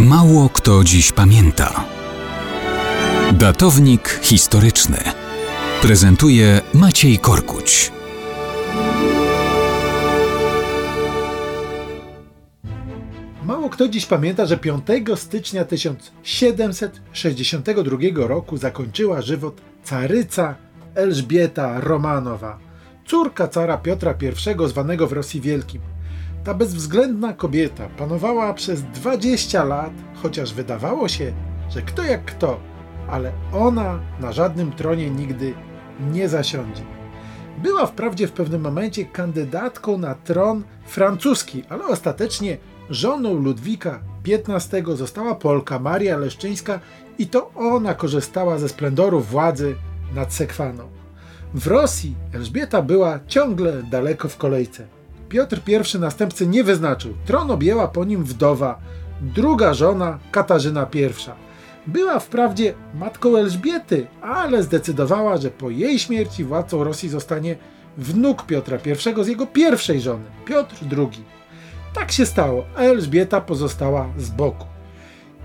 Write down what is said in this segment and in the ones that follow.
Mało kto dziś pamięta. Datownik historyczny prezentuje Maciej Korkuć. Mało kto dziś pamięta, że 5 stycznia 1762 roku zakończyła żywot caryca Elżbieta Romanowa, córka cara Piotra I, zwanego w Rosji Wielkim. Ta bezwzględna kobieta panowała przez 20 lat, chociaż wydawało się, że kto jak kto, ale ona na żadnym tronie nigdy nie zasiądzie. Była wprawdzie w pewnym momencie kandydatką na tron francuski, ale ostatecznie żoną Ludwika XV została Polka Maria Leszczyńska i to ona korzystała ze splendorów władzy nad Sekwaną. W Rosji Elżbieta była ciągle daleko w kolejce. Piotr I następcy nie wyznaczył. Tron objęła po nim wdowa, druga żona Katarzyna I. Była wprawdzie matką Elżbiety, ale zdecydowała, że po jej śmierci władcą Rosji zostanie wnuk Piotra I z jego pierwszej żony, Piotr II. Tak się stało, a Elżbieta pozostała z boku.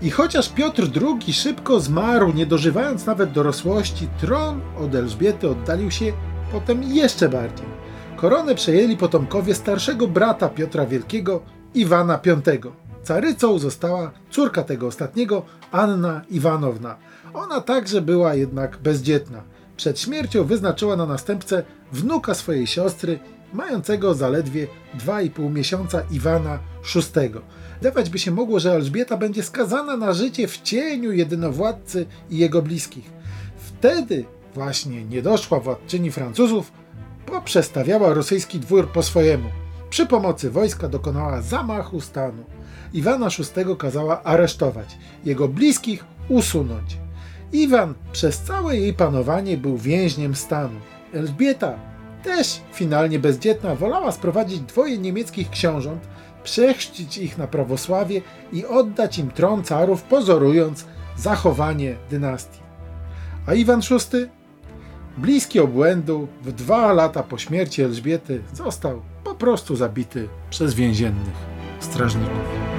I chociaż Piotr II szybko zmarł, nie dożywając nawet dorosłości, tron od Elżbiety oddalił się potem jeszcze bardziej. Koronę przejęli potomkowie starszego brata Piotra Wielkiego, Iwana V. Carycą została córka tego ostatniego, Anna Iwanowna. Ona także była jednak bezdzietna. Przed śmiercią wyznaczyła na następcę wnuka swojej siostry, mającego zaledwie 2,5 miesiąca Iwana VI. Dawać by się mogło, że Elżbieta będzie skazana na życie w cieniu jedynowładcy i jego bliskich. Wtedy właśnie niedoszła władczyni Francuzów poprzestawiała rosyjski dwór po swojemu. Przy pomocy wojska dokonała zamachu stanu. Iwana VI kazała aresztować, jego bliskich usunąć. Iwan przez całe jej panowanie był więźniem stanu. Elżbieta, też finalnie bezdzietna, wolała sprowadzić dwoje niemieckich książąt, przechrzcić ich na prawosławie i oddać im tron carów, pozorując zachowanie dynastii. A Iwan VI bliski obłędu, w dwa lata po śmierci Elżbiety został po prostu zabity przez więziennych strażników.